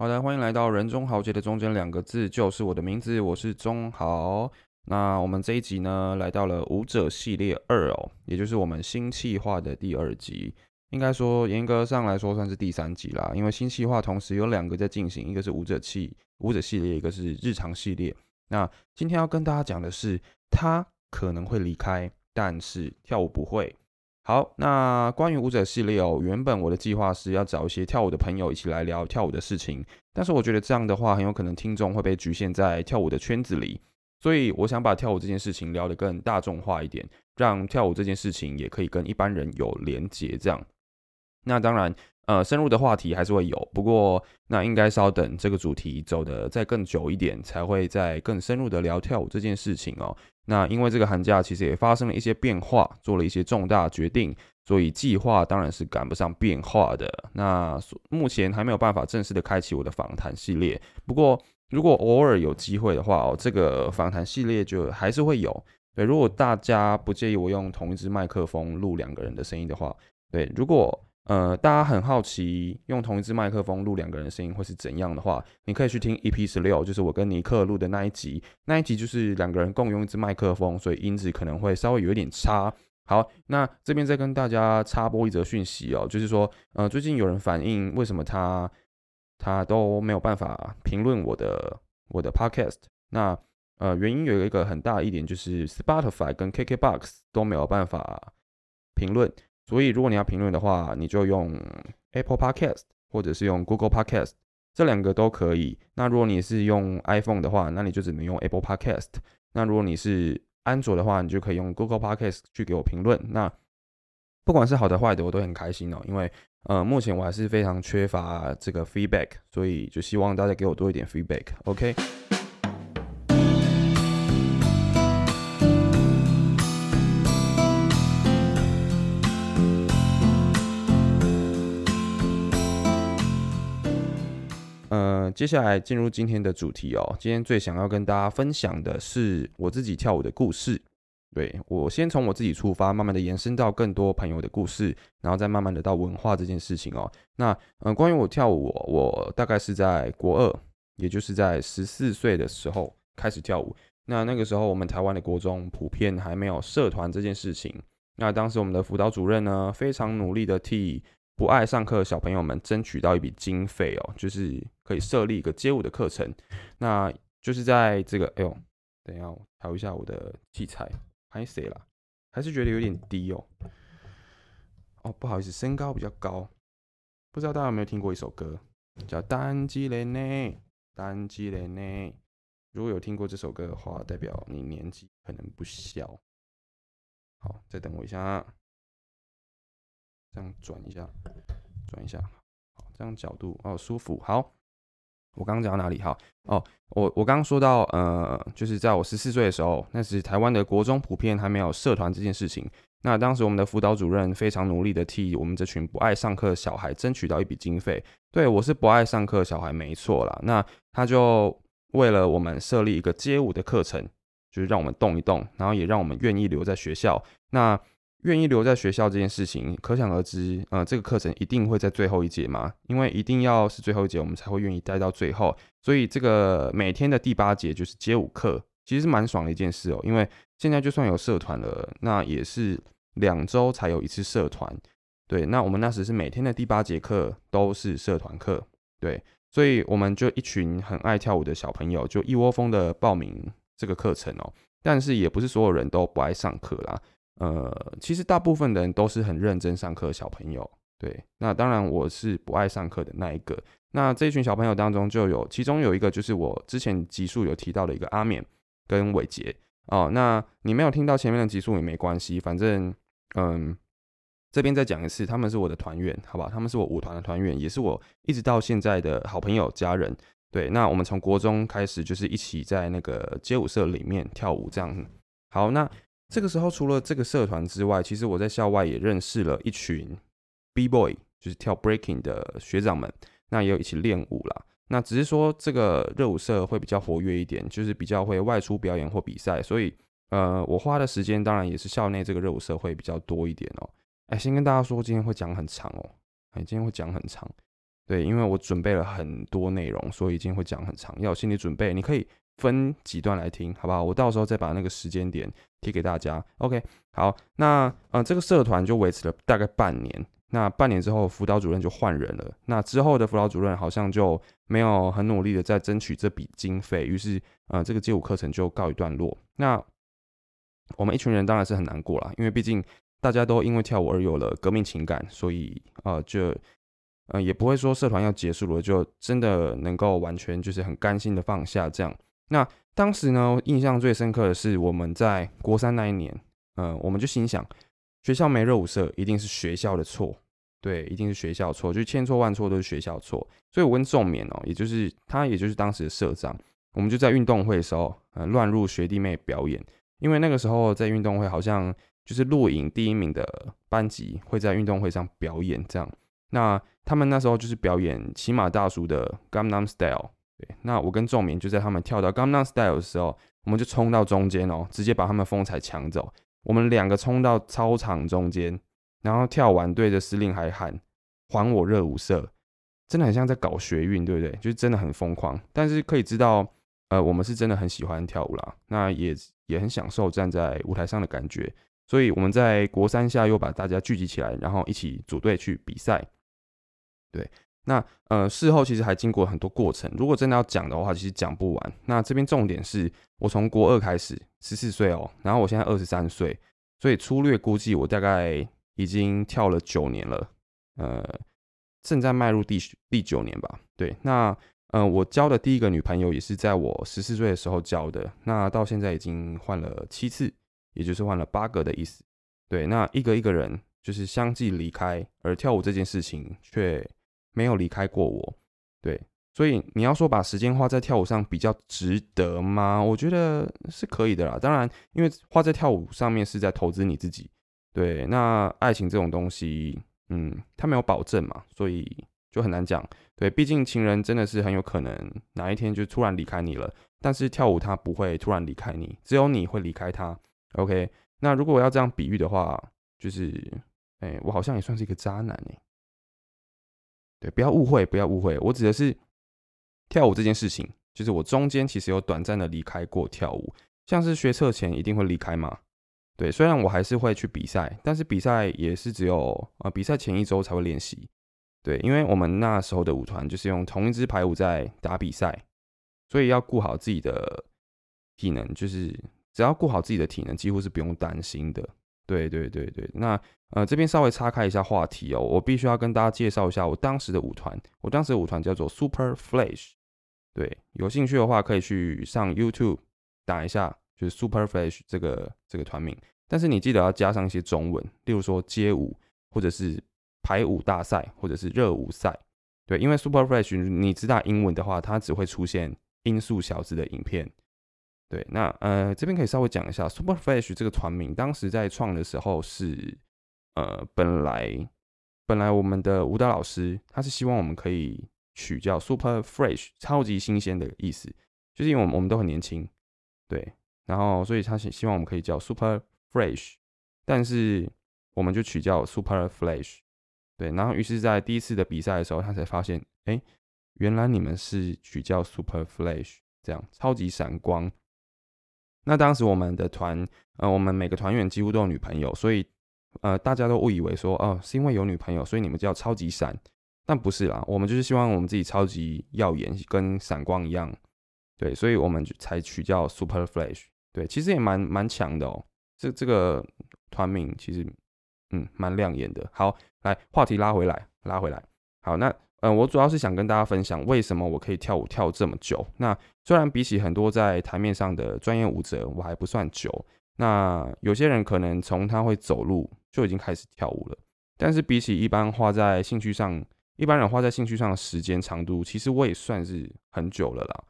好的，欢迎来到人中豪杰的中间两个字就是我的名字，我是中豪。那我们这一集呢，来到了舞者系列二哦，也就是我们新气化的第二集。应该说严格上来说算是第三集啦，因为新气化同时有两个在进行，一个是舞者系舞者系列，一个是日常系列。那今天要跟大家讲的是，他可能会离开，但是跳舞不会。好，那关于舞者系列哦，原本我的计划是要找一些跳舞的朋友一起来聊跳舞的事情，但是我觉得这样的话很有可能听众会被局限在跳舞的圈子里，所以我想把跳舞这件事情聊得更大众化一点，让跳舞这件事情也可以跟一般人有连结。这样，那当然，呃，深入的话题还是会有，不过那应该稍等这个主题走得再更久一点，才会再更深入的聊跳舞这件事情哦。那因为这个寒假其实也发生了一些变化，做了一些重大决定，所以计划当然是赶不上变化的。那目前还没有办法正式的开启我的访谈系列。不过如果偶尔有机会的话哦，这个访谈系列就还是会有。对，如果大家不介意我用同一支麦克风录两个人的声音的话，对，如果。呃，大家很好奇用同一支麦克风录两个人的声音会是怎样的话，你可以去听 EP 十六，就是我跟尼克录的那一集。那一集就是两个人共用一支麦克风，所以音质可能会稍微有一点差。好，那这边再跟大家插播一则讯息哦，就是说，呃，最近有人反映为什么他他都没有办法评论我的我的 Podcast。那呃，原因有一个很大一点就是 Spotify 跟 KKBox 都没有办法评论。所以，如果你要评论的话，你就用 Apple Podcast 或者是用 Google Podcast，这两个都可以。那如果你是用 iPhone 的话，那你就只能用 Apple Podcast。那如果你是安卓的话，你就可以用 Google Podcast 去给我评论。那不管是好的坏的，我都很开心哦，因为呃，目前我还是非常缺乏这个 feedback，所以就希望大家给我多一点 feedback。OK。呃接下来进入今天的主题哦。今天最想要跟大家分享的是我自己跳舞的故事。对我先从我自己出发，慢慢的延伸到更多朋友的故事，然后再慢慢的到文化这件事情哦。那嗯，关于我跳舞，我大概是在国二，也就是在十四岁的时候开始跳舞。那那个时候我们台湾的国中普遍还没有社团这件事情。那当时我们的辅导主任呢，非常努力的替。不爱上课的小朋友们争取到一笔经费哦，就是可以设立一个街舞的课程。那就是在这个，哎呦，等一下，我调一下我的器材，还谁了？还是觉得有点低哦。哦，不好意思，身高比较高。不知道大家有没有听过一首歌，叫《单机人呢》？单机人呢？如果有听过这首歌的话，代表你年纪可能不小。好，再等我一下啊。这样转一下，转一下，好，这样角度哦，舒服。好，我刚刚讲到哪里？好，哦，我我刚刚说到，呃，就是在我十四岁的时候，那时台湾的国中普遍还没有社团这件事情。那当时我们的辅导主任非常努力的替我们这群不爱上课的小孩争取到一笔经费。对我是不爱上课小孩，没错啦。那他就为了我们设立一个街舞的课程，就是让我们动一动，然后也让我们愿意留在学校。那愿意留在学校这件事情，可想而知，呃，这个课程一定会在最后一节嘛？因为一定要是最后一节，我们才会愿意待到最后。所以这个每天的第八节就是街舞课，其实是蛮爽的一件事哦。因为现在就算有社团了，那也是两周才有一次社团。对，那我们那时是每天的第八节课都是社团课。对，所以我们就一群很爱跳舞的小朋友，就一窝蜂的报名这个课程哦。但是也不是所有人都不爱上课啦。呃，其实大部分的人都是很认真上课的小朋友，对。那当然我是不爱上课的那一个。那这一群小朋友当中就有，其中有一个就是我之前集数有提到的一个阿勉跟伟杰哦。那你没有听到前面的集数也没关系，反正嗯，这边再讲一次，他们是我的团员，好吧？他们是我舞团的团员，也是我一直到现在的好朋友家人。对，那我们从国中开始就是一起在那个街舞社里面跳舞，这样。好，那。这个时候，除了这个社团之外，其实我在校外也认识了一群 B boy，就是跳 breaking 的学长们，那也有一起练舞啦。那只是说这个热舞社会比较活跃一点，就是比较会外出表演或比赛，所以呃，我花的时间当然也是校内这个热舞社会比较多一点哦。哎，先跟大家说，今天会讲很长哦，哎，今天会讲很长，对，因为我准备了很多内容，所以今天会讲很长，要有心理准备。你可以分几段来听，好不好？我到时候再把那个时间点贴给大家。OK，好，那呃，这个社团就维持了大概半年。那半年之后，辅导主任就换人了。那之后的辅导主任好像就没有很努力的在争取这笔经费，于是呃，这个街舞课程就告一段落。那我们一群人当然是很难过了，因为毕竟大家都因为跳舞而有了革命情感，所以呃，就呃也不会说社团要结束了，就真的能够完全就是很甘心的放下这样。那当时呢，印象最深刻的是我们在国三那一年，嗯，我们就心想。学校没热舞社，一定是学校的错，对，一定是学校错，就千错万错都是学校错。所以我跟仲勉哦，也就是他，也就是当时的社长，我们就在运动会的时候，呃，乱入学弟妹表演。因为那个时候在运动会，好像就是录影第一名的班级会在运动会上表演这样。那他们那时候就是表演骑马大叔的 Gangnam Style，对。那我跟仲明就在他们跳到 g a n g n a Style 的时候，我们就冲到中间哦，直接把他们风采抢走。我们两个冲到操场中间，然后跳完，对着司令还喊“还我热舞社”，真的很像在搞学运，对不对？就是真的很疯狂。但是可以知道，呃，我们是真的很喜欢跳舞啦，那也也很享受站在舞台上的感觉。所以我们在国三下又把大家聚集起来，然后一起组队去比赛。对。那呃，事后其实还经过很多过程。如果真的要讲的话，其实讲不完。那这边重点是我从国二开始，十四岁哦，然后我现在二十三岁，所以粗略估计我大概已经跳了九年了，呃，正在迈入第第九年吧。对，那呃，我交的第一个女朋友也是在我十四岁的时候交的，那到现在已经换了七次，也就是换了八个的意思。对，那一个一个人就是相继离开，而跳舞这件事情却。没有离开过我，对，所以你要说把时间花在跳舞上比较值得吗？我觉得是可以的啦。当然，因为花在跳舞上面是在投资你自己，对。那爱情这种东西，嗯，它没有保证嘛，所以就很难讲。对，毕竟情人真的是很有可能哪一天就突然离开你了，但是跳舞它不会突然离开你，只有你会离开他。OK，那如果我要这样比喻的话，就是，哎，我好像也算是一个渣男哎。对，不要误会，不要误会，我指的是跳舞这件事情，就是我中间其实有短暂的离开过跳舞，像是学测前一定会离开嘛。对，虽然我还是会去比赛，但是比赛也是只有啊，比赛前一周才会练习。对，因为我们那时候的舞团就是用同一支排舞在打比赛，所以要顾好自己的体能，就是只要顾好自己的体能，几乎是不用担心的。对对对对，那。呃，这边稍微岔开一下话题哦，我必须要跟大家介绍一下我当时的舞团。我当时的舞团叫做 Super Flash，对，有兴趣的话可以去上 YouTube 打一下，就是 Super Flash 这个这个团名。但是你记得要加上一些中文，例如说街舞，或者是排舞大赛，或者是热舞赛。对，因为 Super Flash 你知道英文的话，它只会出现音速小子的影片。对，那呃这边可以稍微讲一下，Super Fresh 这个团名，当时在创的时候是。呃，本来本来我们的舞蹈老师他是希望我们可以取叫 super fresh，超级新鲜的意思，就是因为我们我们都很年轻，对，然后所以他希希望我们可以叫 super fresh，但是我们就取叫 super flash，对，然后于是在第一次的比赛的时候，他才发现，哎，原来你们是取叫 super flash，这样超级闪光。那当时我们的团，呃，我们每个团员几乎都有女朋友，所以。呃，大家都误以为说，哦，是因为有女朋友，所以你们叫超级闪，但不是啦，我们就是希望我们自己超级耀眼，跟闪光一样，对，所以我们就才取叫 Super Flash，对，其实也蛮蛮强的哦，这这个团名其实，嗯，蛮亮眼的。好，来话题拉回来，拉回来，好，那，嗯，我主要是想跟大家分享为什么我可以跳舞跳这么久。那虽然比起很多在台面上的专业舞者，我还不算久。那有些人可能从他会走路就已经开始跳舞了，但是比起一般花在兴趣上，一般人花在兴趣上的时间长度，其实我也算是很久了啦。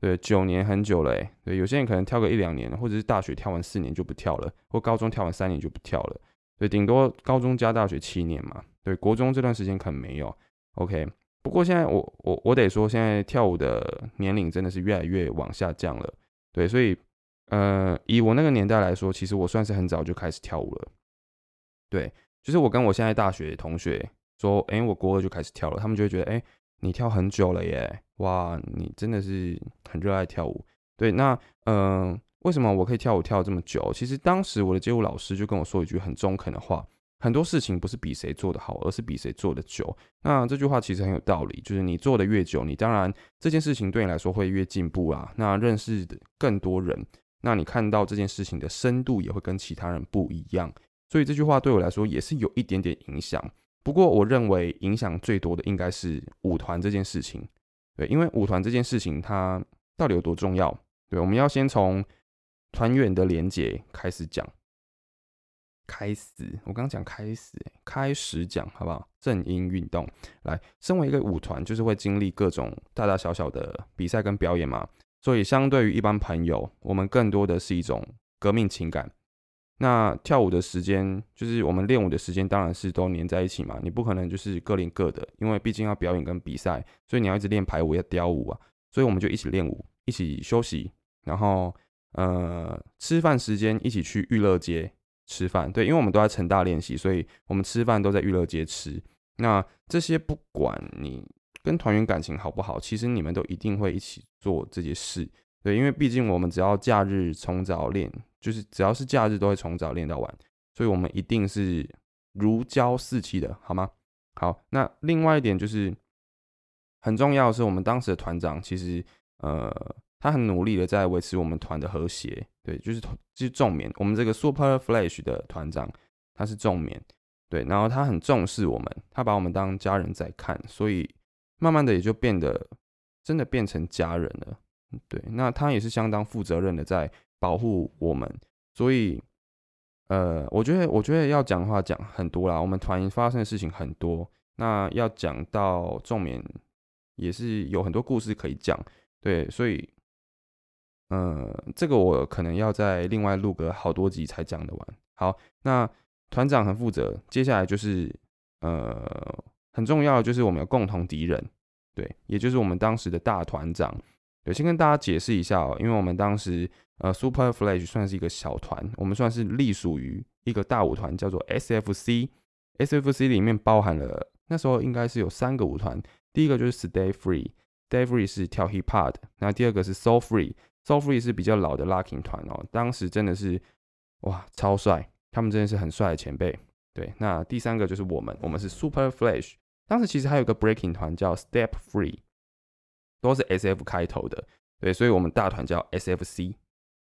对，九年很久了诶。对，有些人可能跳个一两年，或者是大学跳完四年就不跳了，或高中跳完三年就不跳了。对，顶多高中加大学七年嘛。对，国中这段时间可能没有。OK，不过现在我我我得说，现在跳舞的年龄真的是越来越往下降了。对，所以。呃，以我那个年代来说，其实我算是很早就开始跳舞了。对，就是我跟我现在大学同学说，哎，我国二就开始跳了，他们就会觉得，哎，你跳很久了耶，哇，你真的是很热爱跳舞。对，那嗯，为什么我可以跳舞跳这么久？其实当时我的街舞老师就跟我说一句很中肯的话：很多事情不是比谁做的好，而是比谁做的久。那这句话其实很有道理，就是你做的越久，你当然这件事情对你来说会越进步啊。那认识更多人，那你看到这件事情的深度也会跟其他人不一样。所以这句话对我来说也是有一点点影响。不过，我认为影响最多的应该是舞团这件事情，对，因为舞团这件事情它到底有多重要？对，我们要先从团员的连接开始讲，开始，我刚刚讲开始，开始讲好不好？正音运动，来，身为一个舞团，就是会经历各种大大小小的比赛跟表演嘛，所以相对于一般朋友，我们更多的是一种革命情感。那跳舞的时间，就是我们练舞的时间，当然是都黏在一起嘛。你不可能就是各练各的，因为毕竟要表演跟比赛，所以你要一直练排舞，要雕舞啊。所以我们就一起练舞，一起休息，然后呃吃饭时间一起去娱乐街吃饭。对，因为我们都在成大练习，所以我们吃饭都在娱乐街吃。那这些不管你跟团员感情好不好，其实你们都一定会一起做这些事。对，因为毕竟我们只要假日从早练。就是只要是假日都会从早练到晚，所以我们一定是如胶似漆的，好吗？好，那另外一点就是很重要是，我们当时的团长其实呃，他很努力的在维持我们团的和谐，对，就是就是重棉，我们这个 Super Flash 的团长他是重棉，对，然后他很重视我们，他把我们当家人在看，所以慢慢的也就变得真的变成家人了，对，那他也是相当负责任的在。保护我们，所以，呃，我觉得，我觉得要讲的话讲很多啦。我们团发生的事情很多，那要讲到重棉，也是有很多故事可以讲。对，所以，呃，这个我可能要再另外录个好多集才讲得完。好，那团长很负责，接下来就是，呃，很重要的就是我们有共同敌人，对，也就是我们当时的大团长。对，先跟大家解释一下哦，因为我们当时。呃，Super Flash 算是一个小团，我们算是隶属于一个大舞团，叫做 SFC。SFC 里面包含了那时候应该是有三个舞团，第一个就是 Stay Free，Stay Free 是跳 Hip Hop 的，那第二个是 Soul So Free 是比较老的 Locking 团哦，当时真的是哇超帅，他们真的是很帅的前辈。对，那第三个就是我们，我们是 Super Flash，当时其实还有个 Breaking 团叫 Step Free，都是 SF 开头的，对，所以我们大团叫 SFC。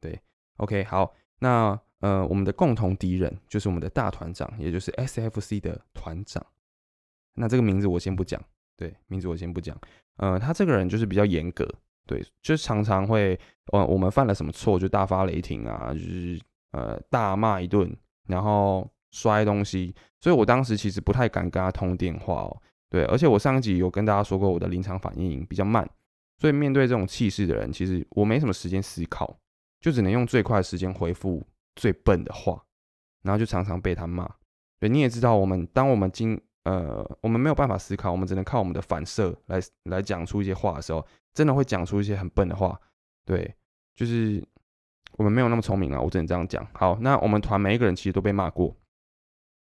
对，OK，好，那呃，我们的共同敌人就是我们的大团长，也就是 SFC 的团长。那这个名字我先不讲，对，名字我先不讲。呃，他这个人就是比较严格，对，就常常会，呃，我们犯了什么错就大发雷霆啊，就是呃大骂一顿，然后摔东西。所以我当时其实不太敢跟他通电话哦，对，而且我上一集有跟大家说过，我的临场反应比较慢，所以面对这种气势的人，其实我没什么时间思考。就只能用最快的时间回复最笨的话，然后就常常被他骂。对，你也知道，我们当我们经呃，我们没有办法思考，我们只能靠我们的反射来来讲出一些话的时候，真的会讲出一些很笨的话。对，就是我们没有那么聪明啊，我只能这样讲。好，那我们团每一个人其实都被骂过，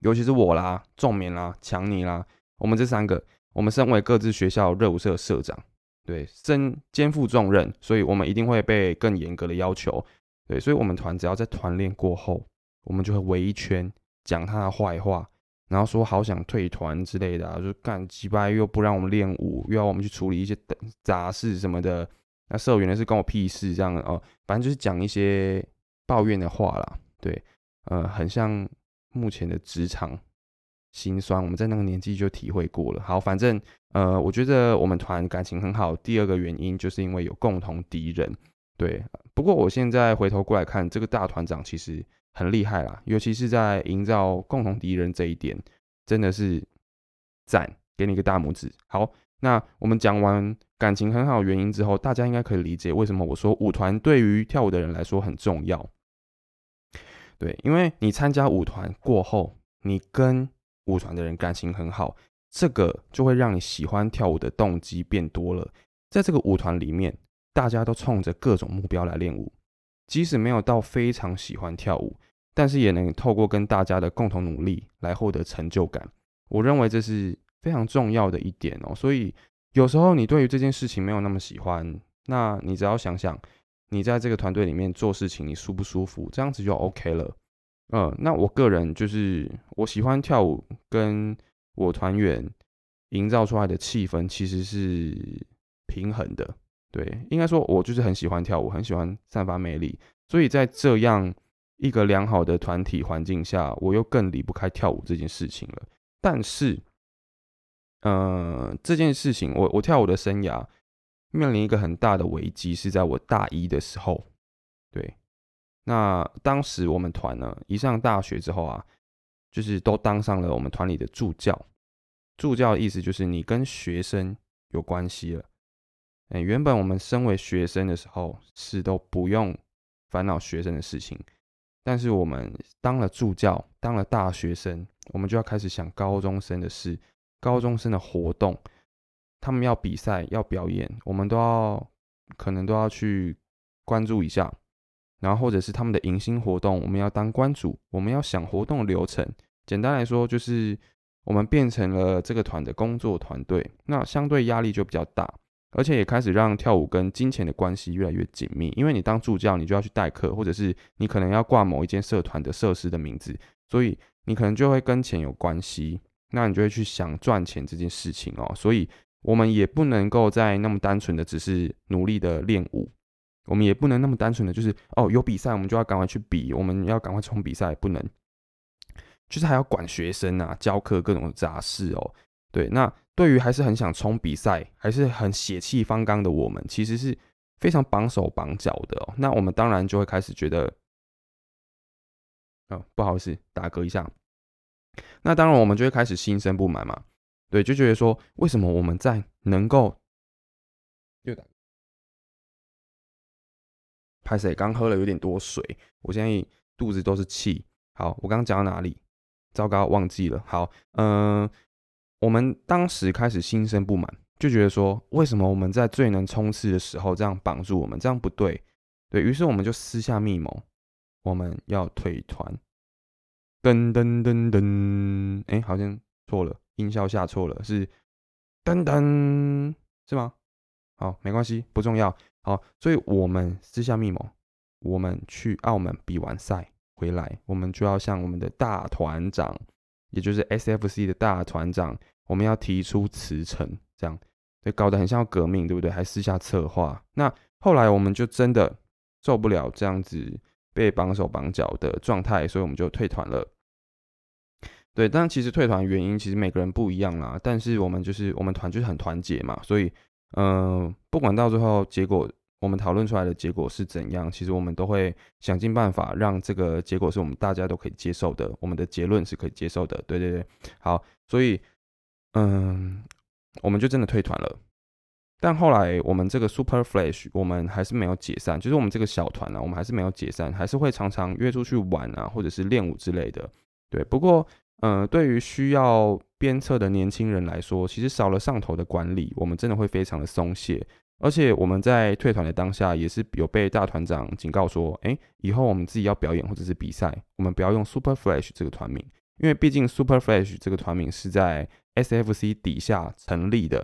尤其是我啦、仲明啦、强尼啦，我们这三个，我们身为各自学校热舞社社长。对，身肩负重任，所以我们一定会被更严格的要求。对，所以我们团只要在团练过后，我们就会围一圈讲他的坏话，然后说好想退团之类的啊，就是干几拜又不让我们练舞，又要我们去处理一些杂事什么的。那社员呢是跟我屁事这样哦，反正就是讲一些抱怨的话啦。对，呃，很像目前的职场。心酸，我们在那个年纪就体会过了。好，反正呃，我觉得我们团感情很好。第二个原因就是因为有共同敌人。对，不过我现在回头过来看，这个大团长其实很厉害啦，尤其是在营造共同敌人这一点，真的是赞，给你一个大拇指。好，那我们讲完感情很好原因之后，大家应该可以理解为什么我说舞团对于跳舞的人来说很重要。对，因为你参加舞团过后，你跟舞团的人感情很好，这个就会让你喜欢跳舞的动机变多了。在这个舞团里面，大家都冲着各种目标来练舞，即使没有到非常喜欢跳舞，但是也能透过跟大家的共同努力来获得成就感。我认为这是非常重要的一点哦。所以，有时候你对于这件事情没有那么喜欢，那你只要想想，你在这个团队里面做事情，你舒不舒服，这样子就 OK 了。嗯，那我个人就是我喜欢跳舞，跟我团员营造出来的气氛其实是平衡的。对，应该说，我就是很喜欢跳舞，很喜欢散发魅力，所以在这样一个良好的团体环境下，我又更离不开跳舞这件事情了。但是，呃，这件事情，我我跳舞的生涯面临一个很大的危机，是在我大一的时候。对，那当时我们团呢，一上大学之后啊，就是都当上了我们团里的助教。助教的意思就是你跟学生有关系了。哎，原本我们身为学生的时候是都不用烦恼学生的事情，但是我们当了助教，当了大学生，我们就要开始想高中生的事，高中生的活动，他们要比赛要表演，我们都要可能都要去关注一下，然后或者是他们的迎新活动，我们要当关主，我们要想活动流程。简单来说，就是我们变成了这个团的工作团队，那相对压力就比较大。而且也开始让跳舞跟金钱的关系越来越紧密，因为你当助教，你就要去代课，或者是你可能要挂某一间社团的设施的名字，所以你可能就会跟钱有关系，那你就会去想赚钱这件事情哦。所以我们也不能够再那么单纯的只是努力的练舞，我们也不能那么单纯的就是哦有比赛我们就要赶快去比，我们要赶快冲比赛，不能，就是还要管学生啊，教课各种杂事哦。对，那。对于还是很想冲比赛，还是很血气方刚的我们，其实是非常绑手绑脚的哦。那我们当然就会开始觉得，哦，不好意思，打嗝一下。那当然我们就会开始心生不满嘛。对，就觉得说，为什么我们在能够又打？拍谁？刚喝了有点多水，我现在肚子都是气。好，我刚刚讲到哪里？糟糕，忘记了。好，嗯。我们当时开始心生不满，就觉得说，为什么我们在最能冲刺的时候这样绑住我们，这样不对。对于是，我们就私下密谋，我们要退团。噔噔噔噔，哎，好像错了，音效下错了，是噔噔，是吗？好，没关系，不重要。好，所以我们私下密谋，我们去澳门比完赛回来，我们就要向我们的大团长，也就是 SFC 的大团长。我们要提出辞呈，这样对，搞得很像要革命，对不对？还私下策划。那后来我们就真的受不了这样子被绑手绑脚的状态，所以我们就退团了。对，但其实退团原因其实每个人不一样啦。但是我们就是我们团就是很团结嘛，所以嗯，不管到最后结果我们讨论出来的结果是怎样，其实我们都会想尽办法让这个结果是我们大家都可以接受的，我们的结论是可以接受的。对对对，好，所以。嗯，我们就真的退团了。但后来我们这个 Super Flash，我们还是没有解散。就是我们这个小团呢，我们还是没有解散，还是会常常约出去玩啊，或者是练舞之类的。对，不过，嗯，对于需要鞭策的年轻人来说，其实少了上头的管理，我们真的会非常的松懈。而且我们在退团的当下，也是有被大团长警告说，哎，以后我们自己要表演或者是比赛，我们不要用 Super Flash 这个团名，因为毕竟 Super Flash 这个团名是在。SFC 底下成立的，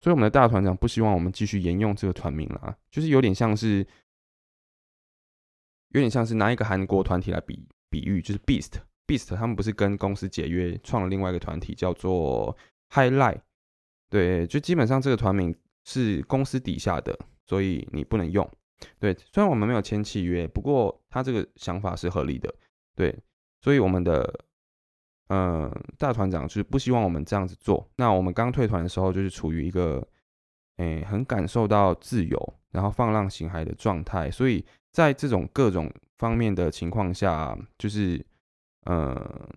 所以我们的大团长不希望我们继续沿用这个团名了，就是有点像是，有点像是拿一个韩国团体来比比喻，就是 Beast，Beast 他们不是跟公司解约创了另外一个团体叫做 Highlight，对，就基本上这个团名是公司底下的，所以你不能用。对，虽然我们没有签契约，不过他这个想法是合理的，对，所以我们的。嗯，大团长就是不希望我们这样子做。那我们刚退团的时候，就是处于一个，诶，很感受到自由，然后放浪形骸的状态。所以在这种各种方面的情况下，就是，呃，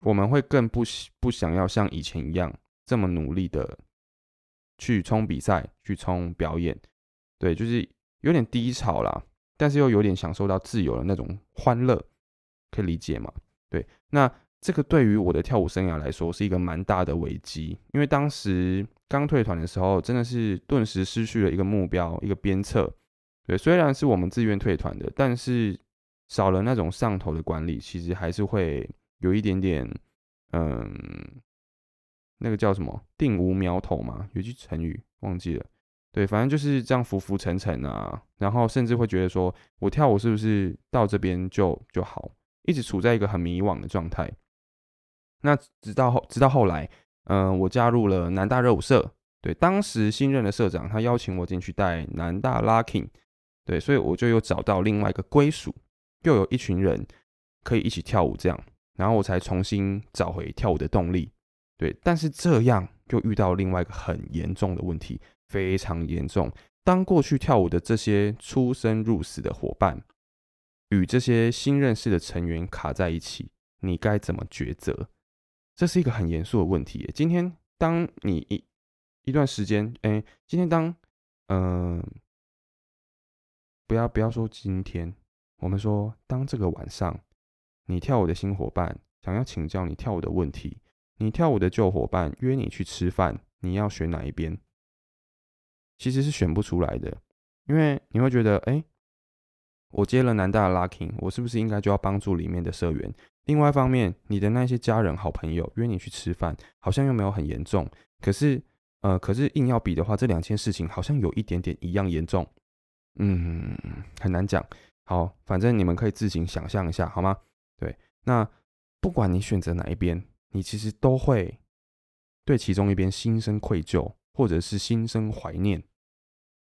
我们会更不不想要像以前一样这么努力的去冲比赛、去冲表演。对，就是有点低潮啦，但是又有点享受到自由的那种欢乐，可以理解吗？对，那。这个对于我的跳舞生涯来说是一个蛮大的危机，因为当时刚退团的时候，真的是顿时失去了一个目标，一个鞭策。对，虽然是我们自愿退团的，但是少了那种上头的管理，其实还是会有一点点，嗯，那个叫什么“定无苗头”嘛，有句成语忘记了。对，反正就是这样浮浮沉沉啊，然后甚至会觉得说，我跳舞是不是到这边就就好，一直处在一个很迷惘的状态。那直到后，直到后来，嗯，我加入了南大热舞社。对，当时新任的社长他邀请我进去带南大 locking，对，所以我就又找到另外一个归属，又有一群人可以一起跳舞这样，然后我才重新找回跳舞的动力。对，但是这样又遇到另外一个很严重的问题。非常严重。当过去跳舞的这些出生入死的伙伴与这些新认识的成员卡在一起，你该怎么抉择？这是一个很严肃的问题。今天，当你一一段时间，哎，今天当，嗯，不要不要说今天，我们说当这个晚上，你跳舞的新伙伴想要请教你跳舞的问题，你跳舞的旧伙伴约你去吃饭，你要选哪一边？其实是选不出来的，因为你会觉得，哎，我接了南大的 locking，我是不是应该就要帮助里面的社员？另外一方面，你的那些家人、好朋友约你去吃饭，好像又没有很严重。可是，呃，可是硬要比的话，这两件事情好像有一点点一样严重。嗯，很难讲。好，反正你们可以自行想象一下，好吗？对，那不管你选择哪一边，你其实都会对其中一边心生愧疚。或者是心生怀念，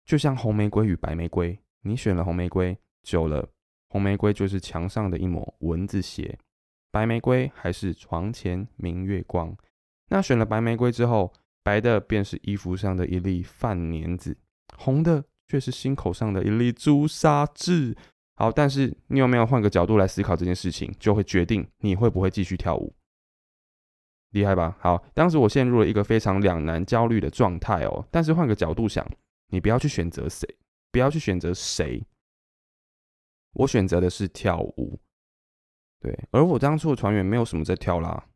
就像红玫瑰与白玫瑰，你选了红玫瑰，久了，红玫瑰就是墙上的一抹蚊子血，白玫瑰还是床前明月光。那选了白玫瑰之后，白的便是衣服上的一粒饭粘子，红的却是心口上的一粒朱砂痣。好，但是你有没有换个角度来思考这件事情，就会决定你会不会继续跳舞。厉害吧？好，当时我陷入了一个非常两难、焦虑的状态哦。但是换个角度想，你不要去选择谁，不要去选择谁。我选择的是跳舞，对。而我当初的团员没有什么在跳啦，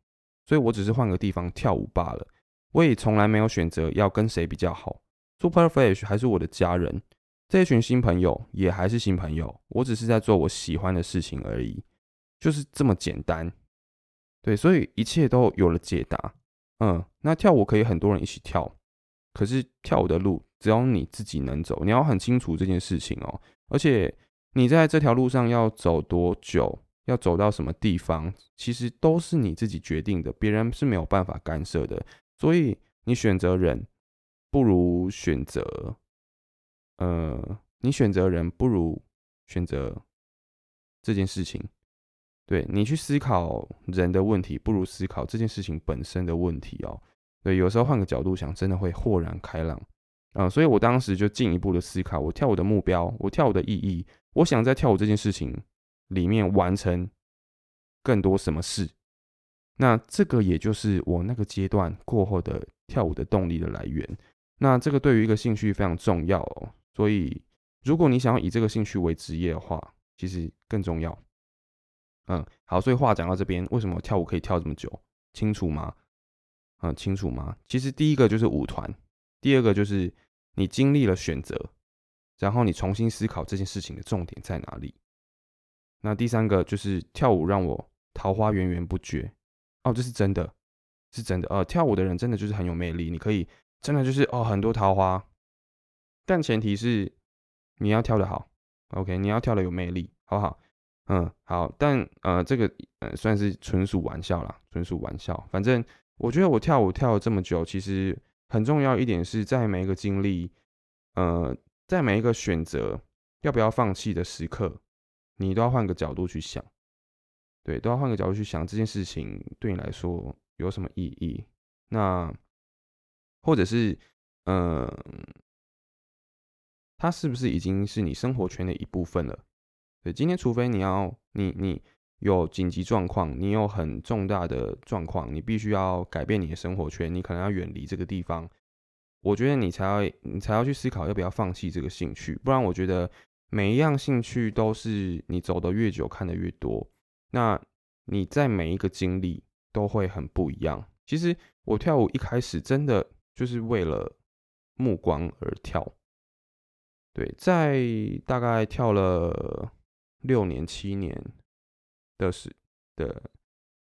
所以我只是换个地方跳舞罢了。我也从来没有选择要跟谁比较好，Super Flash 还是我的家人，这一群新朋友也还是新朋友。我只是在做我喜欢的事情而已，就是这么简单。对，所以一切都有了解答。嗯，那跳舞可以很多人一起跳，可是跳舞的路只有你自己能走，你要很清楚这件事情哦。而且你在这条路上要走多久，要走到什么地方，其实都是你自己决定的，别人是没有办法干涉的。所以你选择人，不如选择，呃，你选择人不如选择这件事情。对你去思考人的问题，不如思考这件事情本身的问题哦。对，有时候换个角度想，真的会豁然开朗啊。所以我当时就进一步的思考，我跳舞的目标，我跳舞的意义，我想在跳舞这件事情里面完成更多什么事。那这个也就是我那个阶段过后的跳舞的动力的来源。那这个对于一个兴趣非常重要哦。所以如果你想要以这个兴趣为职业的话，其实更重要。嗯，好，所以话讲到这边，为什么跳舞可以跳这么久？清楚吗？嗯，清楚吗？其实第一个就是舞团，第二个就是你经历了选择，然后你重新思考这件事情的重点在哪里。那第三个就是跳舞让我桃花源源不绝。哦，这是真的，是真的。呃，跳舞的人真的就是很有魅力，你可以真的就是哦很多桃花，但前提是你要跳得好，OK，你要跳的有魅力，好不好？嗯，好，但呃，这个呃算是纯属玩笑啦，纯属玩笑。反正我觉得我跳舞跳了这么久，其实很重要一点是在每一个经历，呃，在每一个选择要不要放弃的时刻，你都要换个角度去想，对，都要换个角度去想这件事情对你来说有什么意义。那或者是，嗯，它是不是已经是你生活圈的一部分了？对，今天除非你要你你有紧急状况，你有很重大的状况，你必须要改变你的生活圈，你可能要远离这个地方。我觉得你才要你才要去思考要不要放弃这个兴趣，不然我觉得每一样兴趣都是你走的越久看的越多，那你在每一个经历都会很不一样。其实我跳舞一开始真的就是为了目光而跳，对，在大概跳了。六年七年的时的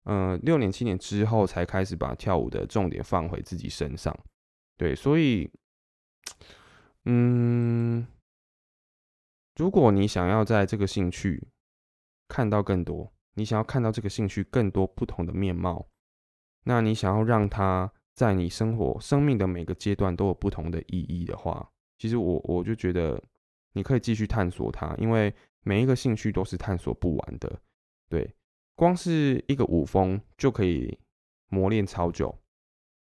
呃，六年七年之后才开始把跳舞的重点放回自己身上。对，所以，嗯，如果你想要在这个兴趣看到更多，你想要看到这个兴趣更多不同的面貌，那你想要让它在你生活生命的每个阶段都有不同的意义的话，其实我我就觉得你可以继续探索它，因为每一个兴趣都是探索不完的。对，光是一个舞风就可以磨练超久。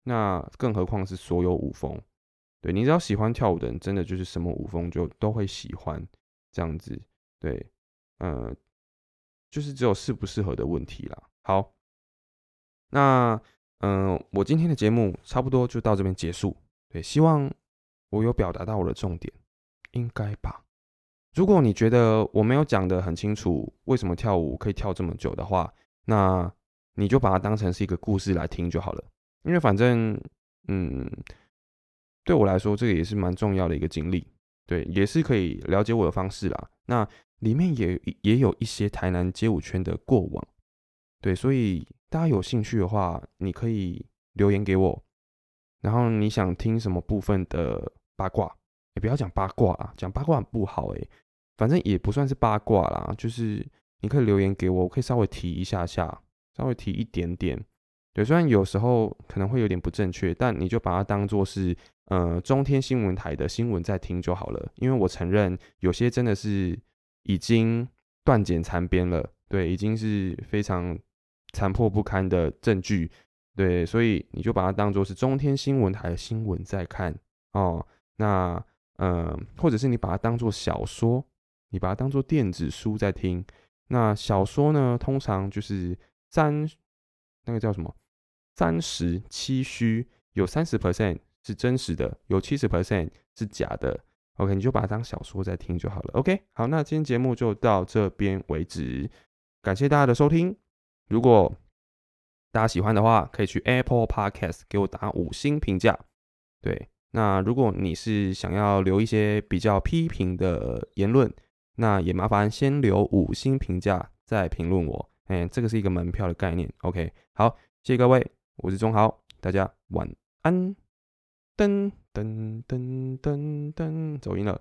那更何况是所有舞风，对你只要喜欢跳舞的人，真的就是什么舞风就都会喜欢这样子，对，呃，就是只有适不适合的问题啦。好，那嗯，我今天的节目差不多就到这边结束，对，希望我有表达到我的重点，应该吧？如果你觉得我没有讲的很清楚，为什么跳舞可以跳这么久的话，那你就把它当成是一个故事来听就好了。因为反正，嗯，对我来说，这个也是蛮重要的一个经历，对，也是可以了解我的方式啦。那里面也也有一些台南街舞圈的过往，对，所以大家有兴趣的话，你可以留言给我。然后你想听什么部分的八卦？也不要讲八卦啊，讲八卦很不好诶。反正也不算是八卦啦，就是你可以留言给我，我可以稍微提一下下，稍微提一点点。对，虽然有时候可能会有点不正确，但你就把它当做是呃中天新闻台的新闻在听就好了。因为我承认有些真的是已经断简残编了，对，已经是非常残破不堪的证据，对，所以你就把它当做是中天新闻台的新闻在看哦。那呃，或者是你把它当做小说，你把它当做电子书在听。那小说呢，通常就是三那个叫什么？三十七虚，有三十 percent 是真实的，有七十 percent 是假的。OK，你就把它当小说在听就好了。OK，好，那今天节目就到这边为止，感谢大家的收听。如果大家喜欢的话，可以去 Apple Podcast 给我打五星评价。对，那如果你是想要留一些比较批评的言论，那也麻烦先留五星评价再评论我。哎，这个是一个门票的概念。OK，好，谢谢各位。我是钟豪，大家晚安。噔噔噔噔噔，走音了。